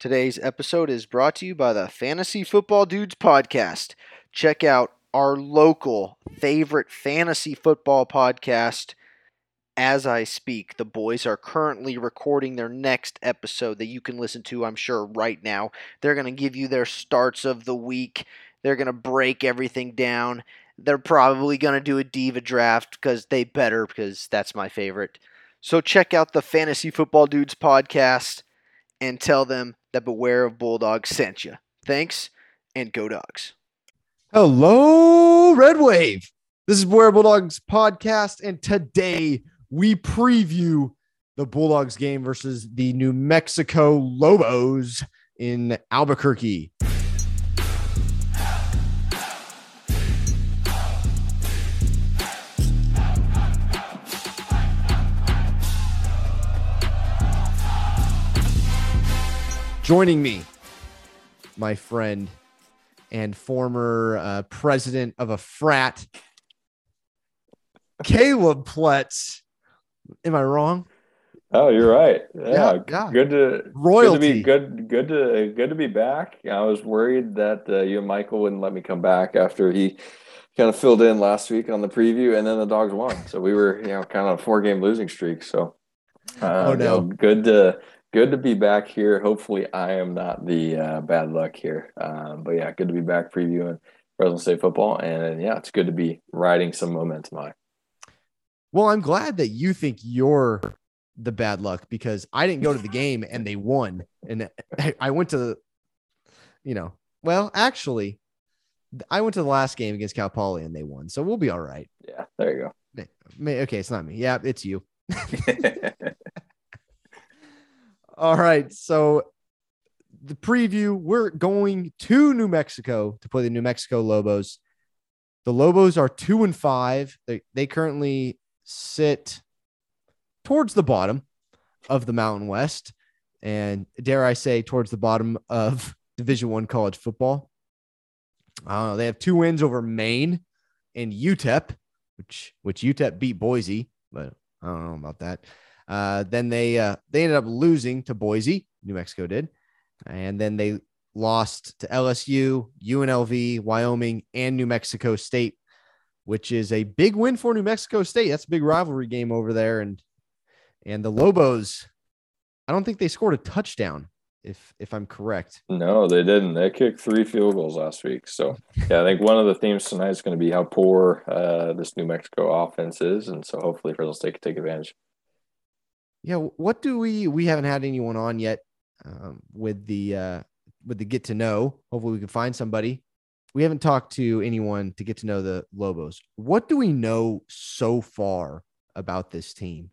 Today's episode is brought to you by the Fantasy Football Dudes podcast. Check out our local favorite fantasy football podcast as I speak. The boys are currently recording their next episode that you can listen to, I'm sure, right now. They're going to give you their starts of the week, they're going to break everything down. They're probably going to do a diva draft because they better, because that's my favorite. So check out the Fantasy Football Dudes podcast and tell them that Beware of Bulldogs sent you. Thanks, and go dogs. Hello, Red Wave. This is Beware Bulldogs podcast, and today we preview the Bulldogs game versus the New Mexico Lobos in Albuquerque. Joining me, my friend and former uh, president of a frat, Caleb Pletz. Am I wrong? Oh, you're right. Yeah, Yeah, yeah. good to Royalty. Good to be good. Good to good to be back. I was worried that uh, you and Michael wouldn't let me come back after he kind of filled in last week on the preview, and then the dogs won. So we were, you know, kind of a four game losing streak. So, uh, Oh, you know, no. good to good to be back here. Hopefully, I am not the uh, bad luck here. Um, but yeah, good to be back previewing Fresno State football, and yeah, it's good to be riding some momentum high. Well, I'm glad that you think you're the bad luck because I didn't go to the game and they won. And I- went to the, you know, well, actually, I went to the last game against Cal Poly and they won. So we'll be all right. Yeah, there you go. Okay, it's not me. Yeah, it's you. All right. So the preview, we're going to New Mexico to play the New Mexico Lobos. The Lobos are two and five. They they currently sit towards the bottom of the Mountain West, and dare I say, towards the bottom of Division One college football. Uh, they have two wins over Maine and UTEP, which which UTEP beat Boise, but I don't know about that. Uh, then they uh, they ended up losing to Boise, New Mexico did, and then they lost to LSU, UNLV, Wyoming, and New Mexico State, which is a big win for New Mexico State. That's a big rivalry game over there, and and the Lobos, I don't think they scored a touchdown, if if I'm correct. No, they didn't. They kicked three field goals last week. So, yeah, I think one of the themes tonight is going to be how poor uh, this New Mexico offense is, and so hopefully Fresno State can take advantage. Yeah, what do we we haven't had anyone on yet um, with the uh, with the get to know. Hopefully, we can find somebody. We haven't talked to anyone to get to know the Lobos. What do we know so far about this team?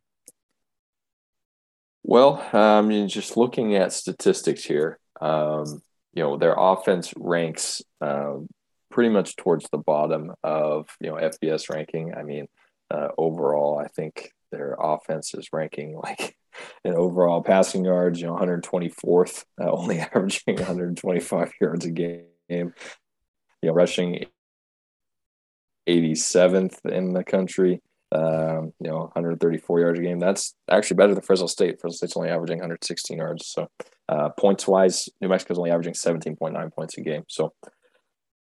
Well, I mean, just looking at statistics here, um, you know, their offense ranks um, pretty much towards the bottom of you know FBS ranking. I mean, uh, overall, I think their offense is ranking like in overall passing yards, you know, 124th, uh, only averaging 125 yards a game. You know, rushing 87th in the country. Um, you know, 134 yards a game. That's actually better than Fresno State. Fresno State's only averaging 116 yards. So, uh, points wise, New Mexico's only averaging 17.9 points a game. So,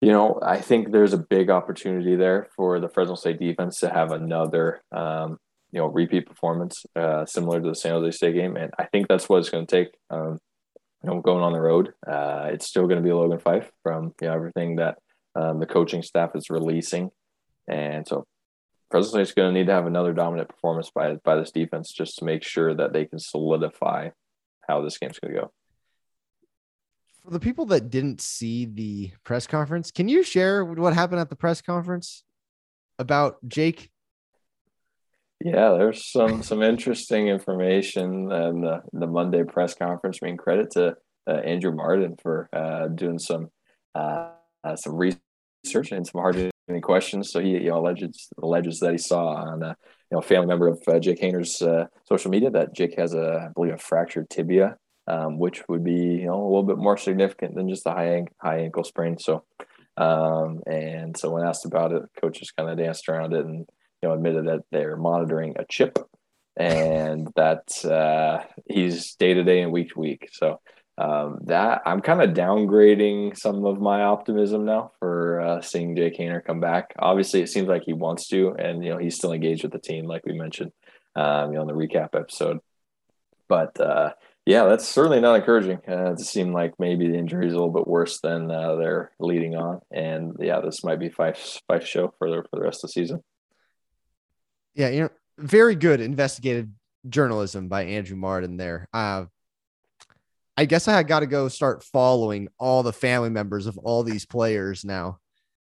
you know, I think there's a big opportunity there for the Fresno State defense to have another, um, you know, repeat performance uh, similar to the San Jose State game, and I think that's what it's going to take. Um, you know, going on the road, uh, it's still going to be Logan Fife from you know everything that um, the coaching staff is releasing, and so Fresno State's going to need to have another dominant performance by by this defense just to make sure that they can solidify how this game's going to go. For the people that didn't see the press conference, can you share what happened at the press conference about Jake? Yeah, there's some some interesting information and the, the Monday press conference. I mean, credit to uh, Andrew Martin for uh, doing some uh, uh, some research and some hard hitting questions. So he you know alleges alleges that he saw on a you know family member of uh, Jake Haener's uh, social media that Jake has a I believe a fractured tibia, um, which would be you know a little bit more significant than just a high high ankle sprain. So um, and so when asked about it, coaches kind of danced around it and you know admitted that they're monitoring a chip and that uh, he's day to day and week to week. So um, that I'm kind of downgrading some of my optimism now for uh, seeing Jay Haener come back. Obviously, it seems like he wants to, and you know he's still engaged with the team, like we mentioned, um, you know, in the recap episode. But uh, yeah, that's certainly not encouraging. Uh, it seemed like maybe the injury is a little bit worse than uh, they're leading on, and yeah, this might be Fife's Fife show for the for the rest of the season. Yeah, you know, very good investigative journalism by Andrew Martin there. Uh, I guess I got to go start following all the family members of all these players now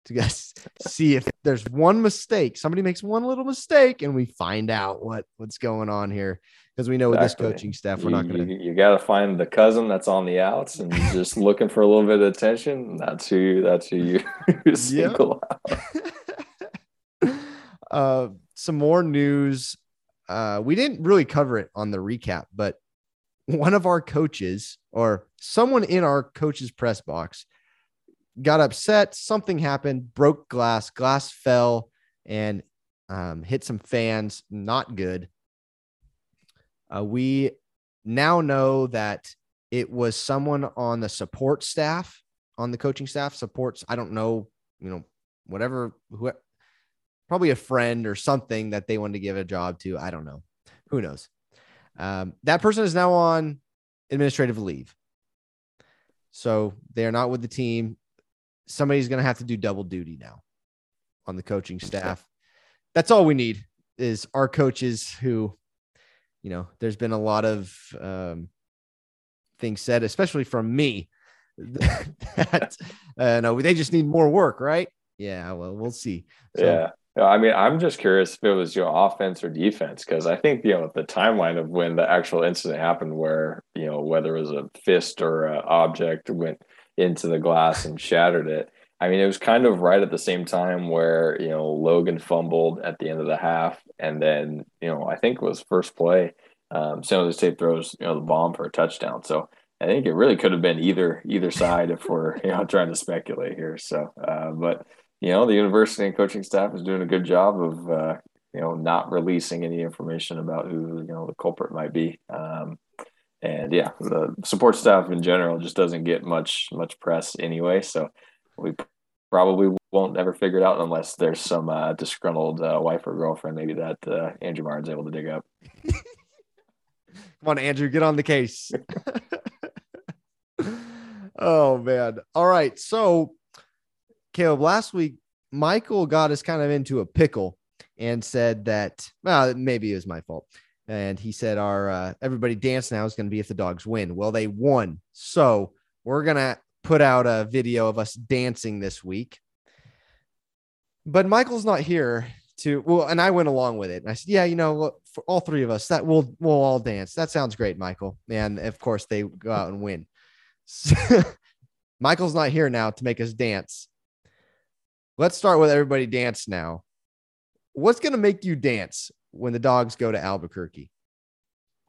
to guess see if there's one mistake. Somebody makes one little mistake, and we find out what what's going on here because we know exactly. with this coaching staff, we're you, not going to. You, you got to find the cousin that's on the outs and just looking for a little bit of attention. That's who. You, that's who you single out. uh, some more news. Uh, we didn't really cover it on the recap, but one of our coaches or someone in our coach's press box got upset. Something happened, broke glass, glass fell and um, hit some fans. Not good. Uh, we now know that it was someone on the support staff, on the coaching staff, supports. I don't know, you know, whatever, who, probably a friend or something that they wanted to give a job to. I don't know. Who knows? Um, that person is now on administrative leave. So they're not with the team. Somebody's going to have to do double duty now on the coaching staff. That's all we need is our coaches who, you know, there's been a lot of um, things said, especially from me, that uh, no, they just need more work, right? Yeah, well, we'll see. So, yeah. I mean, I'm just curious if it was your know, offense or defense because I think you know the timeline of when the actual incident happened, where you know whether it was a fist or an object went into the glass and shattered it. I mean, it was kind of right at the same time where you know Logan fumbled at the end of the half, and then you know I think it was first play. Um, San Jose State throws you know the bomb for a touchdown. So I think it really could have been either either side if we're you know trying to speculate here. So, uh, but you know, the university and coaching staff is doing a good job of, uh, you know, not releasing any information about who, you know, the culprit might be. Um, and yeah, the support staff in general just doesn't get much, much press anyway. So we probably won't ever figure it out unless there's some uh, disgruntled uh, wife or girlfriend, maybe that uh, Andrew Martin's able to dig up. Come on, Andrew, get on the case. oh man. All right. So Caleb, last week, Michael got us kind of into a pickle and said that, well, maybe it was my fault. And he said, our uh, everybody dance now is going to be if the dogs win. Well, they won. So we're going to put out a video of us dancing this week. But Michael's not here to, well, and I went along with it. And I said, yeah, you know, for all three of us, that we'll, we'll all dance. That sounds great, Michael. And of course, they go out and win. Michael's not here now to make us dance. Let's start with everybody dance now. What's going to make you dance when the dogs go to Albuquerque?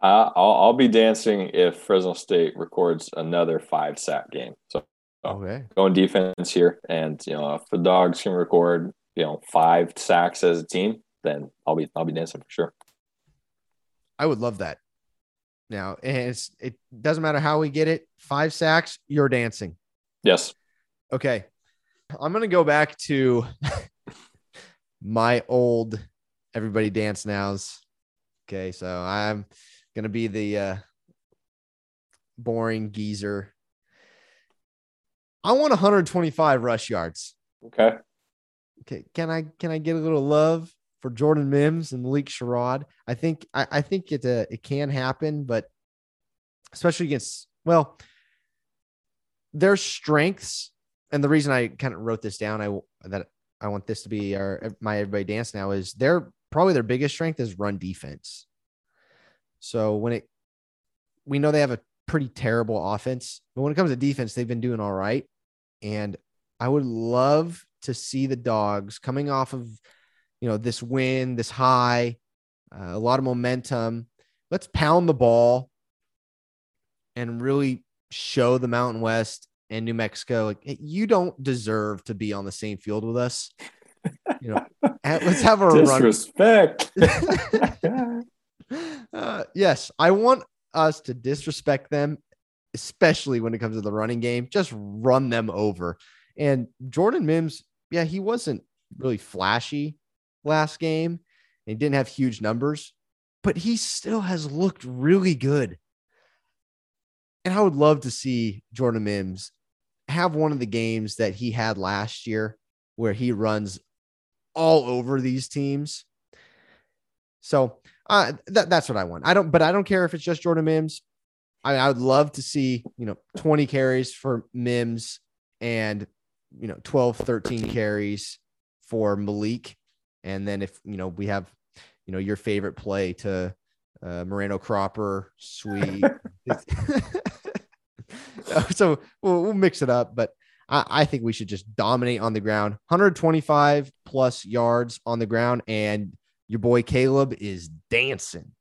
Uh, I'll, I'll be dancing if Fresno State records another five sack game. So okay. going defense here, and you know if the dogs can record you know five sacks as a team, then I'll be I'll be dancing for sure. I would love that. Now it's it doesn't matter how we get it. Five sacks, you're dancing. Yes. Okay. I'm gonna go back to my old everybody dance nows. Okay, so I'm gonna be the uh, boring geezer. I want 125 rush yards. Okay. Okay. Can I can I get a little love for Jordan Mims and Malik Sherrod? I think I, I think it uh, it can happen, but especially against well, their strengths and the reason I kind of wrote this down, I that I want this to be our my everybody dance now is their probably their biggest strength is run defense. So when it we know they have a pretty terrible offense, but when it comes to defense, they've been doing all right. And I would love to see the dogs coming off of you know this win, this high, uh, a lot of momentum. Let's pound the ball and really show the Mountain West and New Mexico, like you don't deserve to be on the same field with us. You know, let's have a disrespect. uh, yes, I want us to disrespect them especially when it comes to the running game. Just run them over. And Jordan Mims, yeah, he wasn't really flashy last game. He didn't have huge numbers, but he still has looked really good. And I would love to see Jordan Mims have one of the games that he had last year where he runs all over these teams. So uh, that, that's what I want. I don't, but I don't care if it's just Jordan Mims. I, I would love to see, you know, 20 carries for Mims and, you know, 12, 13 carries for Malik. And then if, you know, we have, you know, your favorite play to uh, Moreno Cropper, sweet. so we'll, we'll, mix it up, but I, I think we should just dominate on the ground 125 plus yards on the ground. And your boy Caleb is dancing.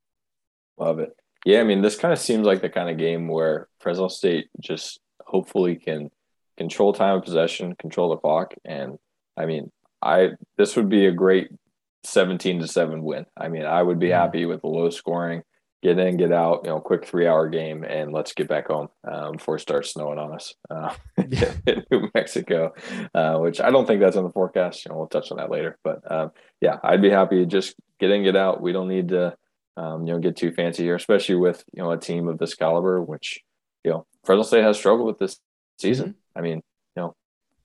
Love it. Yeah, I mean, this kind of seems like the kind of game where Fresno State just hopefully can control time of possession, control the clock, and I mean, I this would be a great 17 to 7 win. I mean, I would be mm-hmm. happy with the low scoring, get in, get out, you know, quick three hour game, and let's get back home um, before it starts snowing on us uh, in New Mexico, uh, which I don't think that's in the forecast. You know, we'll touch on that later. But um, yeah, I'd be happy to just get in, get out. We don't need to um, you know, get too fancy here, especially with you know a team of this caliber, which you know Fresno State has struggled with this season. Mm-hmm. I mean, you know,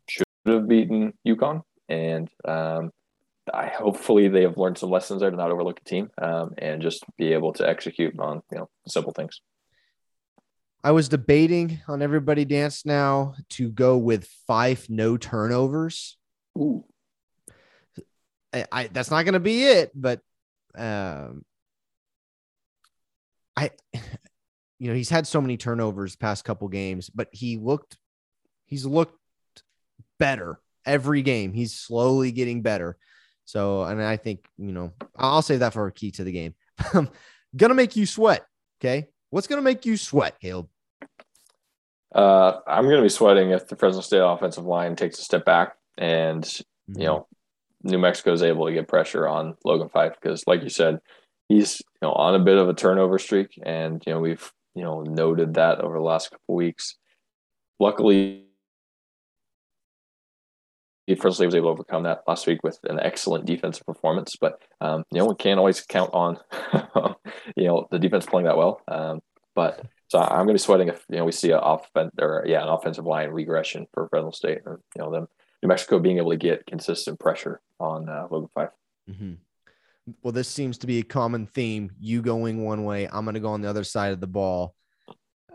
should have beaten UConn, and um, I hopefully they have learned some lessons there to not overlook a team um, and just be able to execute on you know simple things. I was debating on everybody dance now to go with Fife no turnovers. Ooh. I, I that's not going to be it, but um, I, you know, he's had so many turnovers past couple games, but he looked, he's looked better every game. He's slowly getting better. So, and I think, you know, I'll save that for a key to the game. gonna make you sweat. Okay. What's gonna make you sweat, Caleb? Uh, I'm gonna be sweating if the Fresno State offensive line takes a step back and, mm-hmm. you know, New Mexico is able to get pressure on Logan Fife because, like you said, he's you know on a bit of a turnover streak, and you know we've you know noted that over the last couple weeks. Luckily, Fresno State was able to overcome that last week with an excellent defensive performance. But um, you know we can't always count on you know the defense playing that well. Um, but so I'm going to be sweating if you know we see an offense or yeah an offensive line regression for Fresno State or you know them New Mexico being able to get consistent pressure on uh, Logan Fife. Mm-hmm well, this seems to be a common theme. You going one way, I'm going to go on the other side of the ball.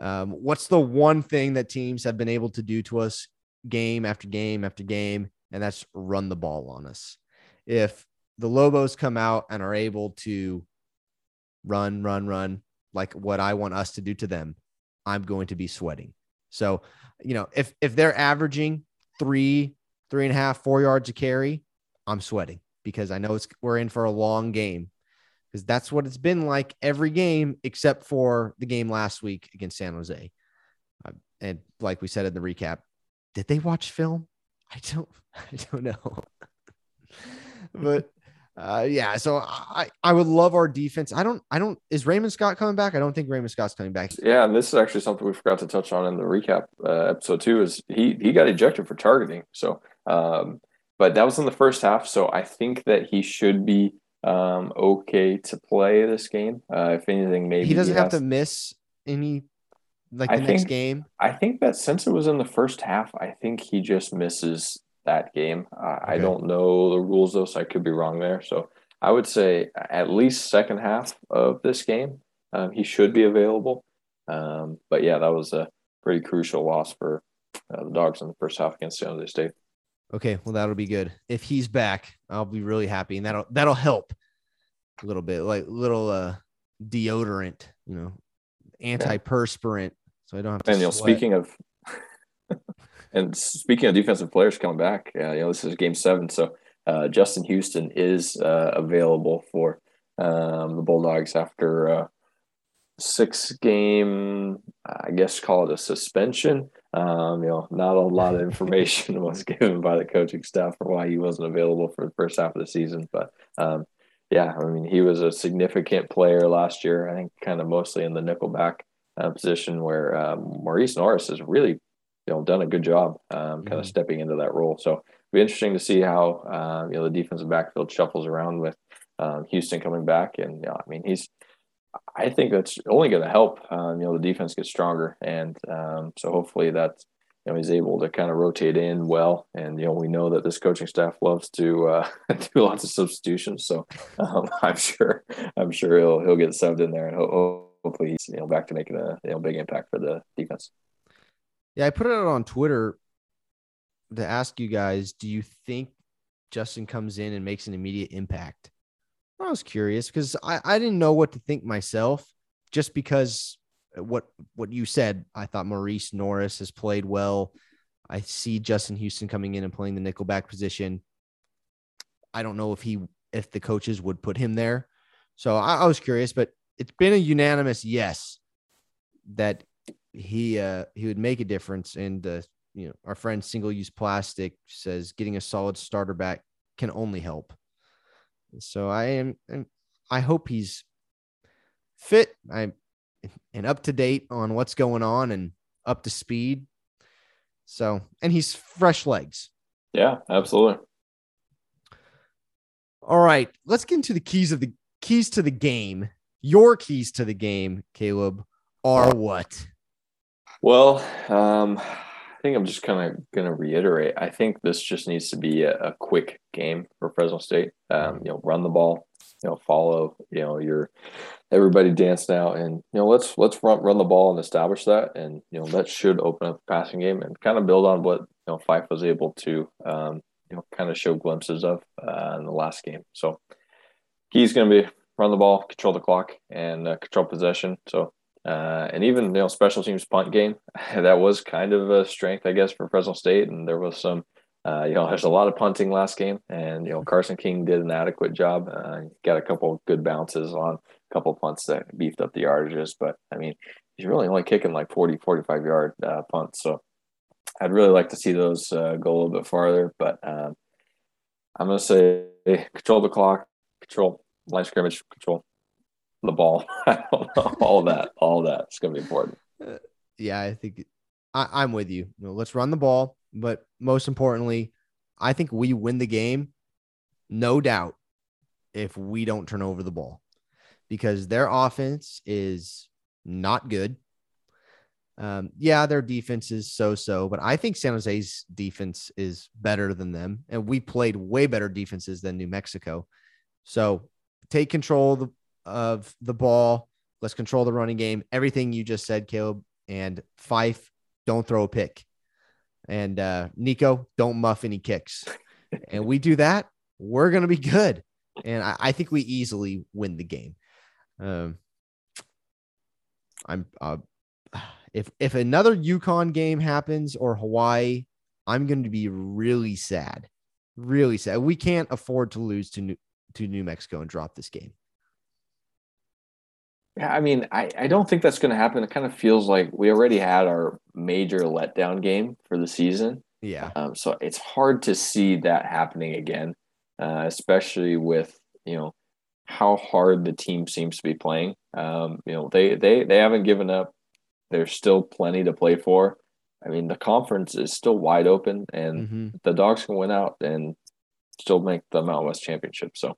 Um, what's the one thing that teams have been able to do to us game after game after game? And that's run the ball on us. If the Lobos come out and are able to run, run, run, like what I want us to do to them, I'm going to be sweating. So, you know, if if they're averaging three, three and a half, four yards a carry, I'm sweating because I know it's we're in for a long game because that's what it's been like every game except for the game last week against San Jose. Uh, and like we said in the recap, did they watch film? I don't, I don't know. but uh, yeah, so I, I would love our defense. I don't, I don't, is Raymond Scott coming back? I don't think Raymond Scott's coming back. Yeah. And this is actually something we forgot to touch on in the recap uh, episode two is he, he got ejected for targeting. So, um, but that was in the first half. So I think that he should be um, okay to play this game. Uh, if anything, maybe he doesn't he have to miss any like the I next game. I think that since it was in the first half, I think he just misses that game. Uh, okay. I don't know the rules though, so I could be wrong there. So I would say at least second half of this game, um, he should be available. Um, but yeah, that was a pretty crucial loss for uh, the Dogs in the first half against San Jose State. Okay, well that'll be good. If he's back, I'll be really happy, and that'll that'll help a little bit, like little uh deodorant, you know, antiperspirant, so I don't have to. And you know, speaking of, and speaking of defensive players coming back, uh, you know, this is Game Seven, so uh, Justin Houston is uh, available for um, the Bulldogs after uh, six game, I guess, call it a suspension. Um, you know, not a lot of information was given by the coaching staff for why he wasn't available for the first half of the season. But um, yeah, I mean, he was a significant player last year. I think kind of mostly in the nickelback uh, position where um, Morice Norris has really, you know, done a good job, um, kind Mhm. of stepping into that role. So it'll be interesting to see how uh, you know the defensive backfield shuffles around with um, Houston coming back, and yeah, I mean he's. I think that's only going to help. Um, you know, the defense get stronger, and um, so hopefully that you know he's able to kind of rotate in well. And you know, we know that this coaching staff loves to uh, do lots of substitutions, so um, I'm sure I'm sure he'll he'll get subbed in there, and hopefully he's you know back to making a you know big impact for the defense. Yeah, I put it out on Twitter to ask you guys, do you think Justin comes in and makes an immediate impact? I was curious because I, I didn't know what to think myself just because what what you said, I thought Morice Norris has played well. I see Justin Houston coming in and playing the nickelback position. I don't know if he if the coaches would put him there. So I, I was curious, but it's been a unanimous yes that he uh he would make a difference and uh you know our friend single use plastic says getting a solid starter back can only help so i am i hope he's fit i'm and up to date on what's going on and up to speed so and he's fresh legs Yeah, absolutely. all right let's get into the keys of the keys to the game your keys to the game caleb are what Well, um, I think I'm just kind of going to reiterate. I think this just needs to be a, a quick game for Fresno State. Um, you know, run the ball, you know, follow, you know, your everybody dancing out, and you know, let's let's run run the ball and establish that, and you know, that should open up the passing game and kind of build on what you know Fife was able to, um, you know, kind of show glimpses of uh, in the last game. So, key's going to be run the ball, control the clock, and uh, control possession. So uh, and even you know special teams punt game that was kind of a strength I guess for Fresno State and there was some uh, you know there's a lot of punting last game and you know Carson King did an adequate job uh, got a couple good bounces on a couple punts that beefed up the yardages but I mean he's really only kicking like 40 45 yard uh, punts so I'd really like to see those uh, go a little bit farther but um, I'm gonna say control the clock control line scrimmage control the ball. I don't know. All that, all that. It's gonna be important. yeah, I think I, I'm with you. You know, let's run the ball, but most importantly, I think we win the game, no doubt, if we don't turn over the ball, because their offense is not good. Um, yeah, their defense is so-so, but I think San Jose's defense is better than them, and we played way better defenses than New Mexico. So take control of the, of the ball. Let's control the running game. Everything you just said, Caleb and Fife, don't throw a pick. And uh, Nikko, don't muff any kicks. and we do that, we're gonna be good. And I, I think we easily win the game. Um, I'm uh, if if another UConn game happens or Hawaii, I'm going to be really sad, really sad. We can't afford to lose to New to New Mexico and drop this game. Yeah, I mean, I, I don't think that's going to happen. It kind of feels like we already had our major letdown game for the season. Yeah, Um, so it's hard to see that happening again, uh, especially with you know how hard the team seems to be playing. Um, you know, they they they haven't given up. There's still plenty to play for. I mean, the conference is still wide open, and Mhm. the dogs can win out and still make the Mountain West Championship. So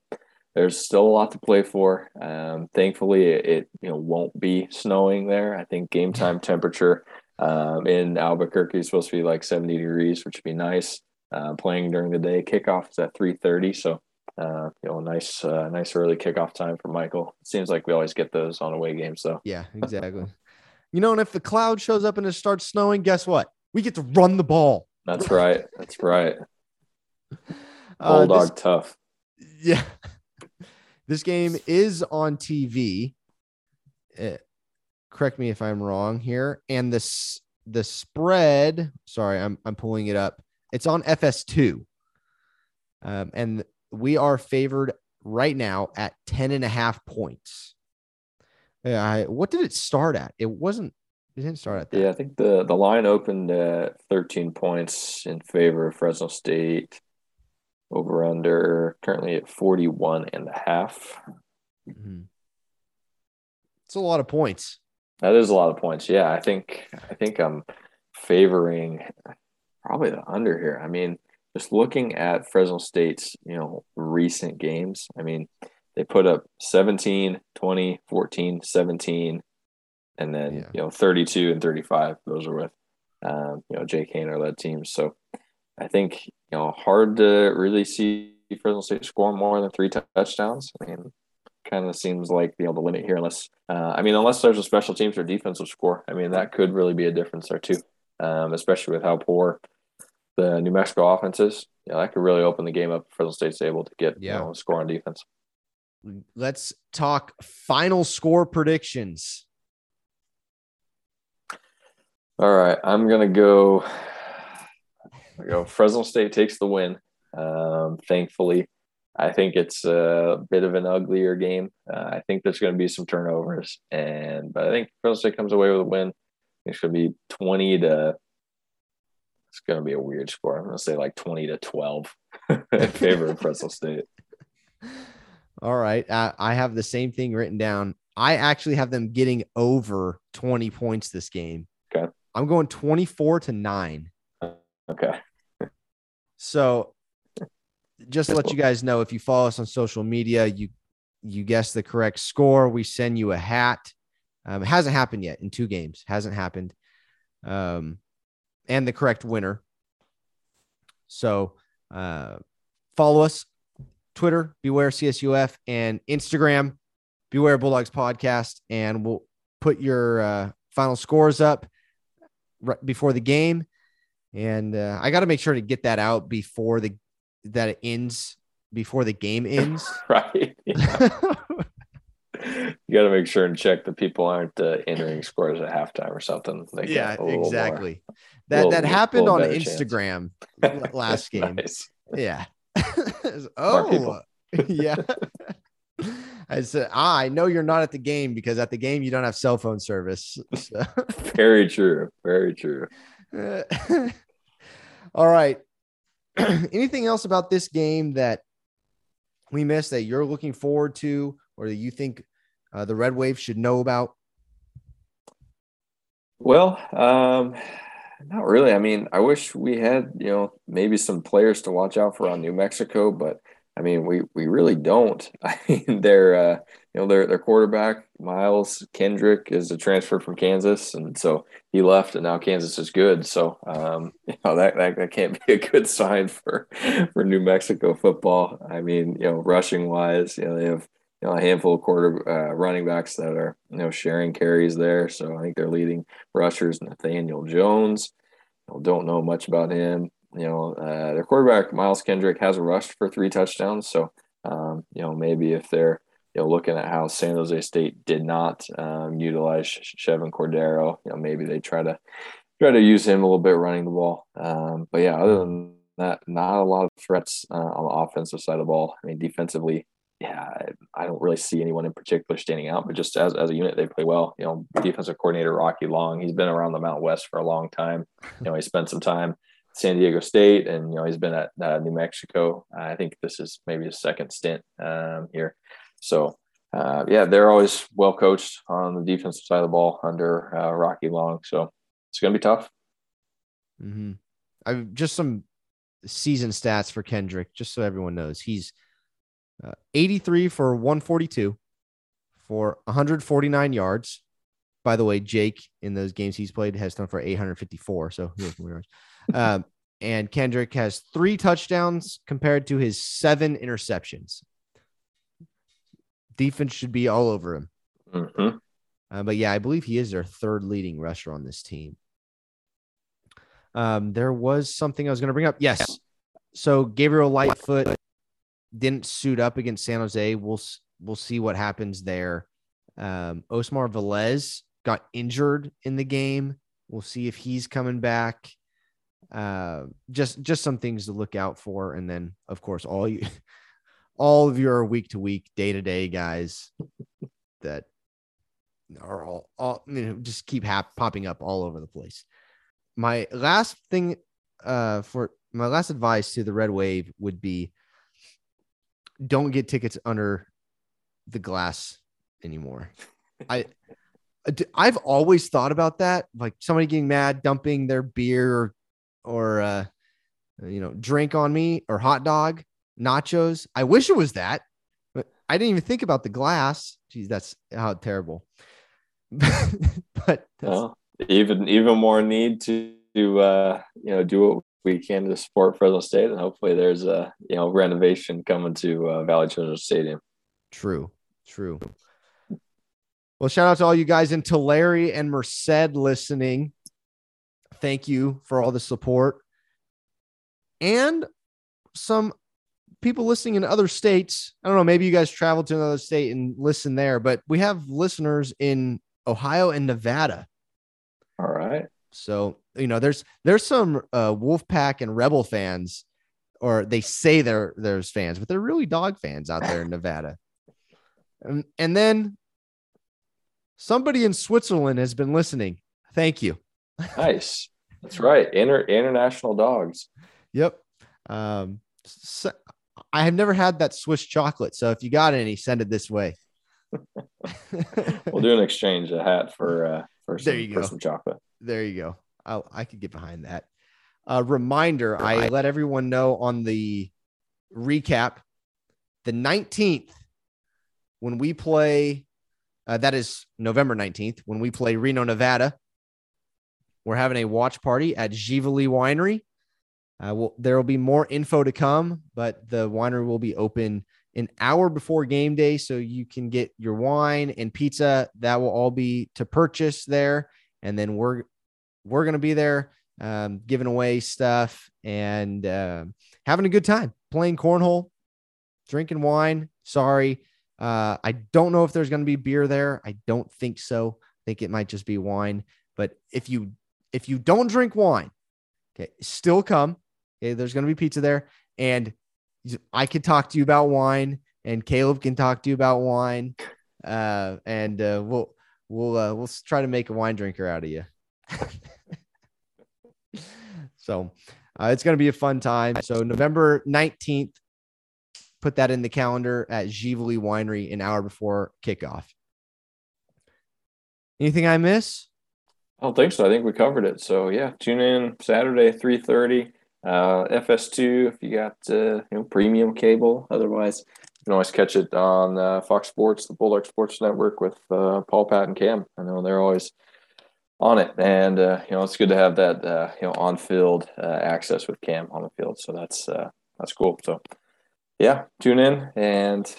there's still a lot to play for. Um, thankfully, it, it you know won't be snowing there. I think game time temperature um, in Albuquerque is supposed to be like 70 degrees, which would be nice. Uh, playing during the day, kickoff is at 3:30, so uh, you know, nice, uh, nice early kickoff time for Michael. It seems like we always get those on away games, though. yeah, exactly. you know, and if the cloud shows up and it starts snowing, guess what? We get to run the ball. That's right. That's right. Uh, Bulldog this- tough. yeah. This game is on TV. Uh, correct me if I'm wrong here. And this the spread, sorry, I'm I'm pulling it up. It's on FS2. Um, and we are favored right now at 10 and a half points. I, what did it start at? It wasn't it didn't start at that. Yeah, I think the the line opened at 13 points in favor of Fresno State. Over under currently at 41 and a half. Mhm. It's a lot of points. That is a lot of points. Yeah, I think I think I'm favoring probably the under here. I mean, just looking at Fresno State's, you know, recent games, I mean, they put up 17, 20, 14, 17, and then, yeah. you know, 32 and 35. Those are with, um, you know, Jake Haener led teams. So I think, you know, hard to really see Fresno State score more than three touchdowns. I mean, kind of seems like you know the limit here, unless uh, I mean, unless there's a special teams or defensive score. I mean, that could really be a difference there too, um, especially with how poor the New Mexico offense is. Yeah, that could really open the game up. For Fresno State's able to get yeah. you know, a score on defense. Let's talk final score predictions. All right, I'm gonna go. I go. Fresno State takes the win. Um, thankfully, I think it's a bit of an uglier game. Uh, I think there's going to be some turnovers, and but I think Fresno State comes away with a win. It's going to be 20 to. It's going to be a weird score. I'm going to say like 20 to 12 in favor of Fresno State. All right, uh, I have the same thing written down. I actually have them getting over 20 points this game. Okay. I'm going 24 to 9. Okay. So just to let you guys know, if you follow us on social media, you you guess the correct score, we send you a hat. Um, it hasn't happened yet in two games. Hasn't happened. Um, and the correct winner. So uh, follow us Twitter, Beware CSUF, and Instagram, Beware Bulldogs Podcast, and we'll put your uh, final scores up right before the game. And uh, I got to make sure to get that out before the that it ends before the game ends. right. you got to make sure and check that people aren't uh, entering scores at halftime or something. They yeah, exactly. More, that little, that happened on Instagram last game. Yeah. oh, yeah. I said, ah, I know you're not at the game because at the game you don't have cell phone service. So. Very true. Very true. All right. anything else about this game that we missed that you're looking forward to or that you think uh, the Red Wave should know about? Well, um, not really. I mean, I wish we had, you know, maybe some players to watch out for on New Mexico, but I mean, we we really don't. I mean, they're uh, you know their their quarterback Miles Kendrick is a transfer from Kansas, and so he left, and now Kansas is good. So um, you know that, that that can't be a good sign for for New Mexico football. I mean, you know, rushing wise, you know they have you know a handful of quarter uh, running backs that are you know sharing carries there. So I think they're leading rushers Nathaniel Jones. You know, don't know much about him you know, uh, their quarterback Miles Kendrick has rushed for three touchdowns. So, um, you know, maybe if they're you know looking at how San Jose State did not um, utilize Chevan Cordeiro, you know, maybe they try to try to use him a little bit running the ball. Um, but yeah, other than that, not a lot of threats uh, on the offensive side of the ball. I mean, defensively, yeah, I, I don't really see anyone in particular standing out, but just as, as a unit, they play well. You know, defensive coordinator Rocky Long, he's been around the Mount West for a long time. You know, he spent some time San Diego State, and you know he's been at uh, New Mexico. I think this is maybe his second stint um, here. So uh, yeah, they're always well coached on the defensive side of the ball under uh, Rocky Long. So it's going to be tough. Mm-hmm. I've just some season stats for Kendrick, just so everyone knows. He's uh, 83 for 142 for 149 yards. By the way, Jake in those games he's played has thrown for 854, so he has more yards. Um, and Kendrick has three touchdowns compared to his seven interceptions. Defense should be all over him. Mm-hmm. Uh, but yeah, I believe he is their third leading rusher on this team. Um, there was something I was going to bring up. Yes. So Gabriel Lightfoot didn't suit up against San Jose. We'll we'll see what happens there. Um, Osmar Velez got injured in the game. We'll see if he's coming back uh, just just some things to look out for, and then of course all you, all of your week to week, day to day guys that are all all you know just keep popping up all over the place. My last thing, uh, for my last advice to the Red Wave would be, don't get tickets under the glass anymore. I I've always thought about that, like somebody getting mad, dumping their beer or, or uh, you know, drink on me or hot dog, nachos. I wish it was that, but I didn't even think about the glass. Geez, that's how terrible. but that's, Well, even even more need to to uh, you know do what we can to support Fresno State, and hopefully there's a you know renovation coming to uh, Valley Children's Stadium. True. True. Well, shout out to all you guys in Tulare and Merced listening. Thank you for all the support. And some people listening in other states. I don't know, maybe you guys travel to another state and listen there, but we have listeners in Ohio and Nevada. All right. So, you know, there's there's some uh Wolfpack and Rebel fans, or they say they're there's fans, but they're really dog fans out there in Nevada. And, and then somebody in Switzerland has been listening. Thank you. Nice. That's right. Inter- international dogs. Yep. Um, so, I have never had that Swiss chocolate. So if you got any, send it this way. We'll do an exchange, a hat for uh, for some, There you for go. some chocolate. There you go. I'll, I could get behind that. Uh, reminder I let everyone know on the recap the 19th when we play, uh, that is November 19th, when we play Reno, Nevada. We're having a watch party at Givoli Winery. Uh, well, there will be more info to come, but the winery will be open an hour before game day. So you can get your wine and pizza. That will all be to purchase there. And then we're we're going to be there um, giving away stuff and uh, having a good time playing cornhole, drinking wine. Sorry. Uh, I don't know if there's going to be beer there. I don't think so. I think it might just be wine. But if you if you don't drink wine, okay, still come. Okay, there's going to be pizza there, and I can talk to you about wine, and Caleb can talk to you about wine, uh, and uh, we'll we'll uh, we'll try to make a wine drinker out of you. so uh, it's going to be a fun time. So November 19th, put that in the calendar at Givoli Winery an hour before kickoff. Anything I miss? I don't think so. I think we covered it. So yeah, tune in Saturday, three thirty. Uh, FS2 if you got uh, you know premium cable. Otherwise, you can always catch it on uh, Fox Sports, the Bulldog Sports Network with uh, Paul, Pat, and Cam. I know they're always on it, and you know it's good to have that you know on field access with Cam on the field. So that's that's cool. So yeah, tune in and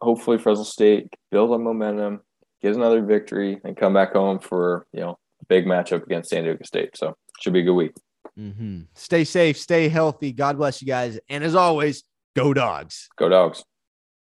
hopefully Fresno State build on momentum, get another victory, and come back home for you know big matchup against San Diego State. So should be a good week. Mm-hmm. Stay safe, stay healthy. God bless you guys. And as always, go dogs. Go dogs.